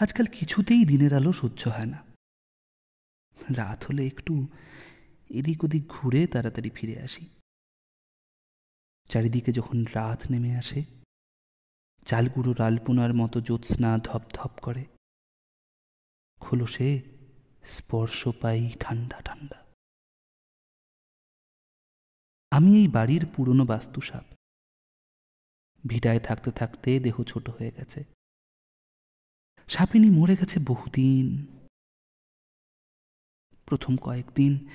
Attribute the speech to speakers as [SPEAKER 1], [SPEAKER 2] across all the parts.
[SPEAKER 1] আজকাল কিছুতেই দিনের আলো সহ্য হয় না। রাত হলে একটু এদিক ওদিক ঘুরে তাড়াতাড়ি ফিরে আসি। চারিদিকে যখন রাত নেমে আসে, চালগুড়ো রালপুনার মতো জ্যোৎস্না ধপধপ করে। খোলসে স্পর্শ পাই ঠান্ডা ঠান্ডা। আমি এই বাড়ির পুরনো বাস্তুসাপ। ভিটায় থাকতে থাকতে দেহ ছোট হয়ে গেছে। সাপিনী মরে গেছে বহুদিন। প্রথম কয়েকদিন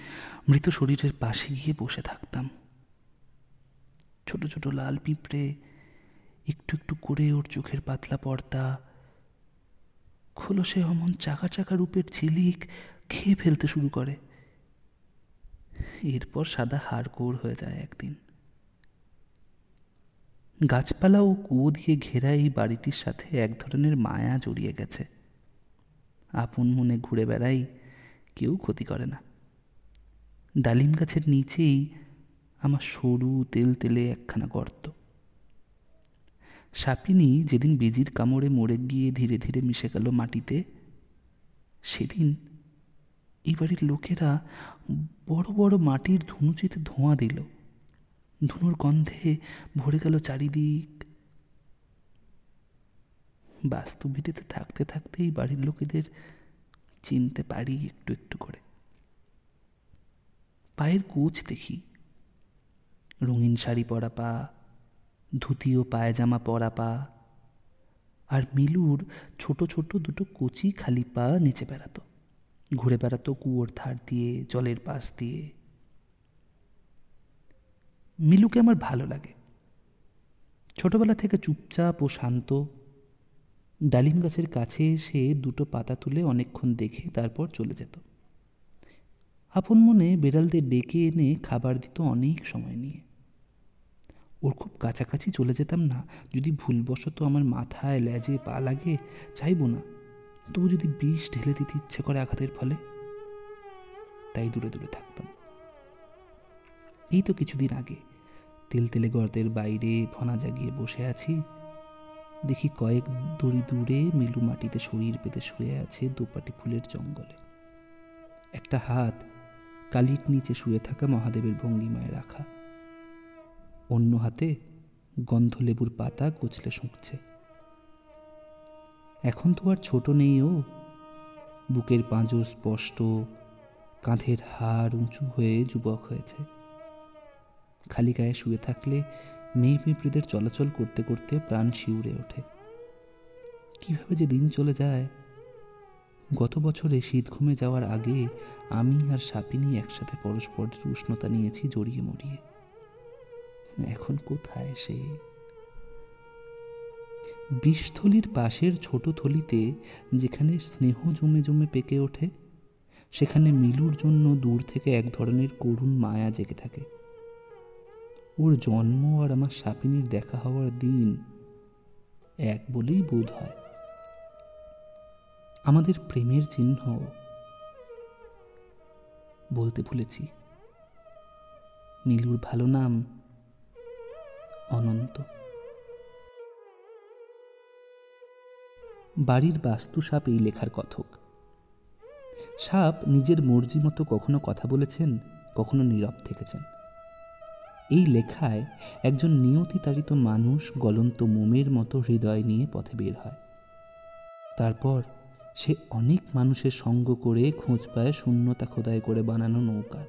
[SPEAKER 1] মৃত শরীরের পাশে গিয়ে বসে থাকতাম। ছোট ছোট লাল পিঁপড়ে, একটু একটু করে ওর চোখের পাতলা পর্দা, খোলসে অমন চাকা চাকা রূপের ঝিলিক খেয়ে ফেলতে শুরু করে। এরপর সাদা হাড়গোড় হয়ে যায় একদিন। গাছপালা ও কুয়ো দিয়ে ঘেরা এই বাড়িটির সাথে এক ধরনের মায়া জড়িয়ে গেছে। আপন মনে ঘুরে বেড়াই কেউ ক্ষতি করে না। ডালিম গাছের নিচেই আমার সরু তেল তেলে একখানা গর্ত। সাপিনী যেদিন বিজির কামড়ে মরে গিয়ে ধীরে ধীরে মিশে গেল মাটিতে, সেদিন এই বাড়ির লোকেরা বড় বড় মাটির ধুনুচিতে ধোঁয়া দিল। ধুনুর গন্ধে ভরে গেল চারিদিক। বাস্তু ভিটেতে থাকতে থাকতেই বাড়ির লোকেদের চিনতে পারি একটু একটু করে। পায়ের কোচ দেখি। রঙিন শাড়ি পরা পা, ধুতি ও পায়জামা পরা পা, আর মিলুর ছোট ছোট দুটো কচি খালি পা নেচে বেড়াতো। ঘুরে বেড়াতো কুয়োর ধার দিয়ে, জলের পাশ দিয়ে। মিলুকে আমার ভালো লাগে। ছোটবেলা থেকে চুপচাপ ও শান্ত। ডালিম গাছের কাছে এসে দুটো পাতা তুলে অনেকক্ষণ দেখে তারপর চলে যেত। আপন মনে বেড়ালদের ডেকে এনে খাবার দিত অনেক সময় নিয়ে। ওর খুব কাছাকাছি চলে যেতাম না, যদি ভুলবশত আমার মাথায় লেজে পা লাগে, চাইব না। তবু যদি বিষ ঢেলে দিতে ইচ্ছে করে আঘাতের ফলে, তাই দূরে দূরে থাকতাম। এই তো কিছুদিন আগে। তেল তেলে গর্তের বাইরে ফনা জাগিয়ে বসে আছি। দেখি কয়েক দড়ি দূরে মিলু মাটিতে শরীর পেতে শুয়ে আছে দোপাটি ফুলের জঙ্গলে। একটা হাত কালির নিচে শুয়ে থাকা মহাদেবের ভঙ্গিমায় রাখা। অন্য হাতে গন্ধলেবুর পাতা কুচলে শুঁকছে। এখন তো আর ছোট নেই ও। বুকের পাঁজর স্পষ্ট, কাঁধের হাড় উঁচু হয়ে যুবক হয়েছে। খালি গায়ে শুয়ে থাকলে মেয়ে পিঁপড়েদের চলাচল করতে করতে প্রাণ শিউরে ওঠে। কীভাবে যে দিন চলে যায়? গত বছরে শীত ঘুমে যাওয়ার আগে আমি আর সাপিনী একসাথে পরস্পর উষ্ণতা নিয়েছি জড়িয়ে মরিয়ে। এখন কোথায় সে? বিষথলির পাশের ছোট থলিতে যেখানে স্নেহ জমে জমে পেকে ওঠে, সেখানে মিলুর জন্য দূর থেকে এক ধরনের করুণ মায়া জেগে থাকে। ওর জন্ম আর আমার সাপিনীর দেখা হওয়ার দিন এক বলেই বোধ হয়। আমাদের প্রেমের চিহ্ন বলতে ভুলেছি। নীলুর ভালো নাম অনন্ত। বাড়ির বাস্তু সাপ এই লেখার কথক। সাপ নিজের মর্জি মতো কখনো কথা বলেছেন, কখনো নীরব থেকেছেন। এই লেখায় একজন নিয়তিতাড়িত মানুষ গলন্ত মোমের মতো হৃদয় নিয়ে পথে বের হয়। তারপর সে অনেক মানুষের সঙ্গ করে খোঁজ পায় শূন্যতা খোদাই করে বানানো নৌকার।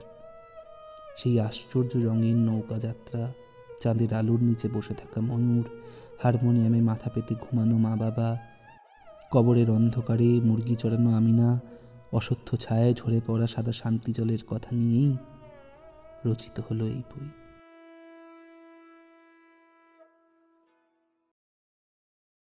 [SPEAKER 1] সেই আশ্চর্য রঙের নৌকা যাত্রা চাঁদের আলোর নিচে বসে থাকা ময়ূর, হারমোনিয়ামে মাথা পেতে ঘুমানো মা বাবা, কবরের অন্ধকারে মুরগি চড়ানো আমিনা, অসত্য ছায়ায় ঝরে পড়া সাদা শান্তি জলের কথা নিয়েই রচিত হলো এই বই।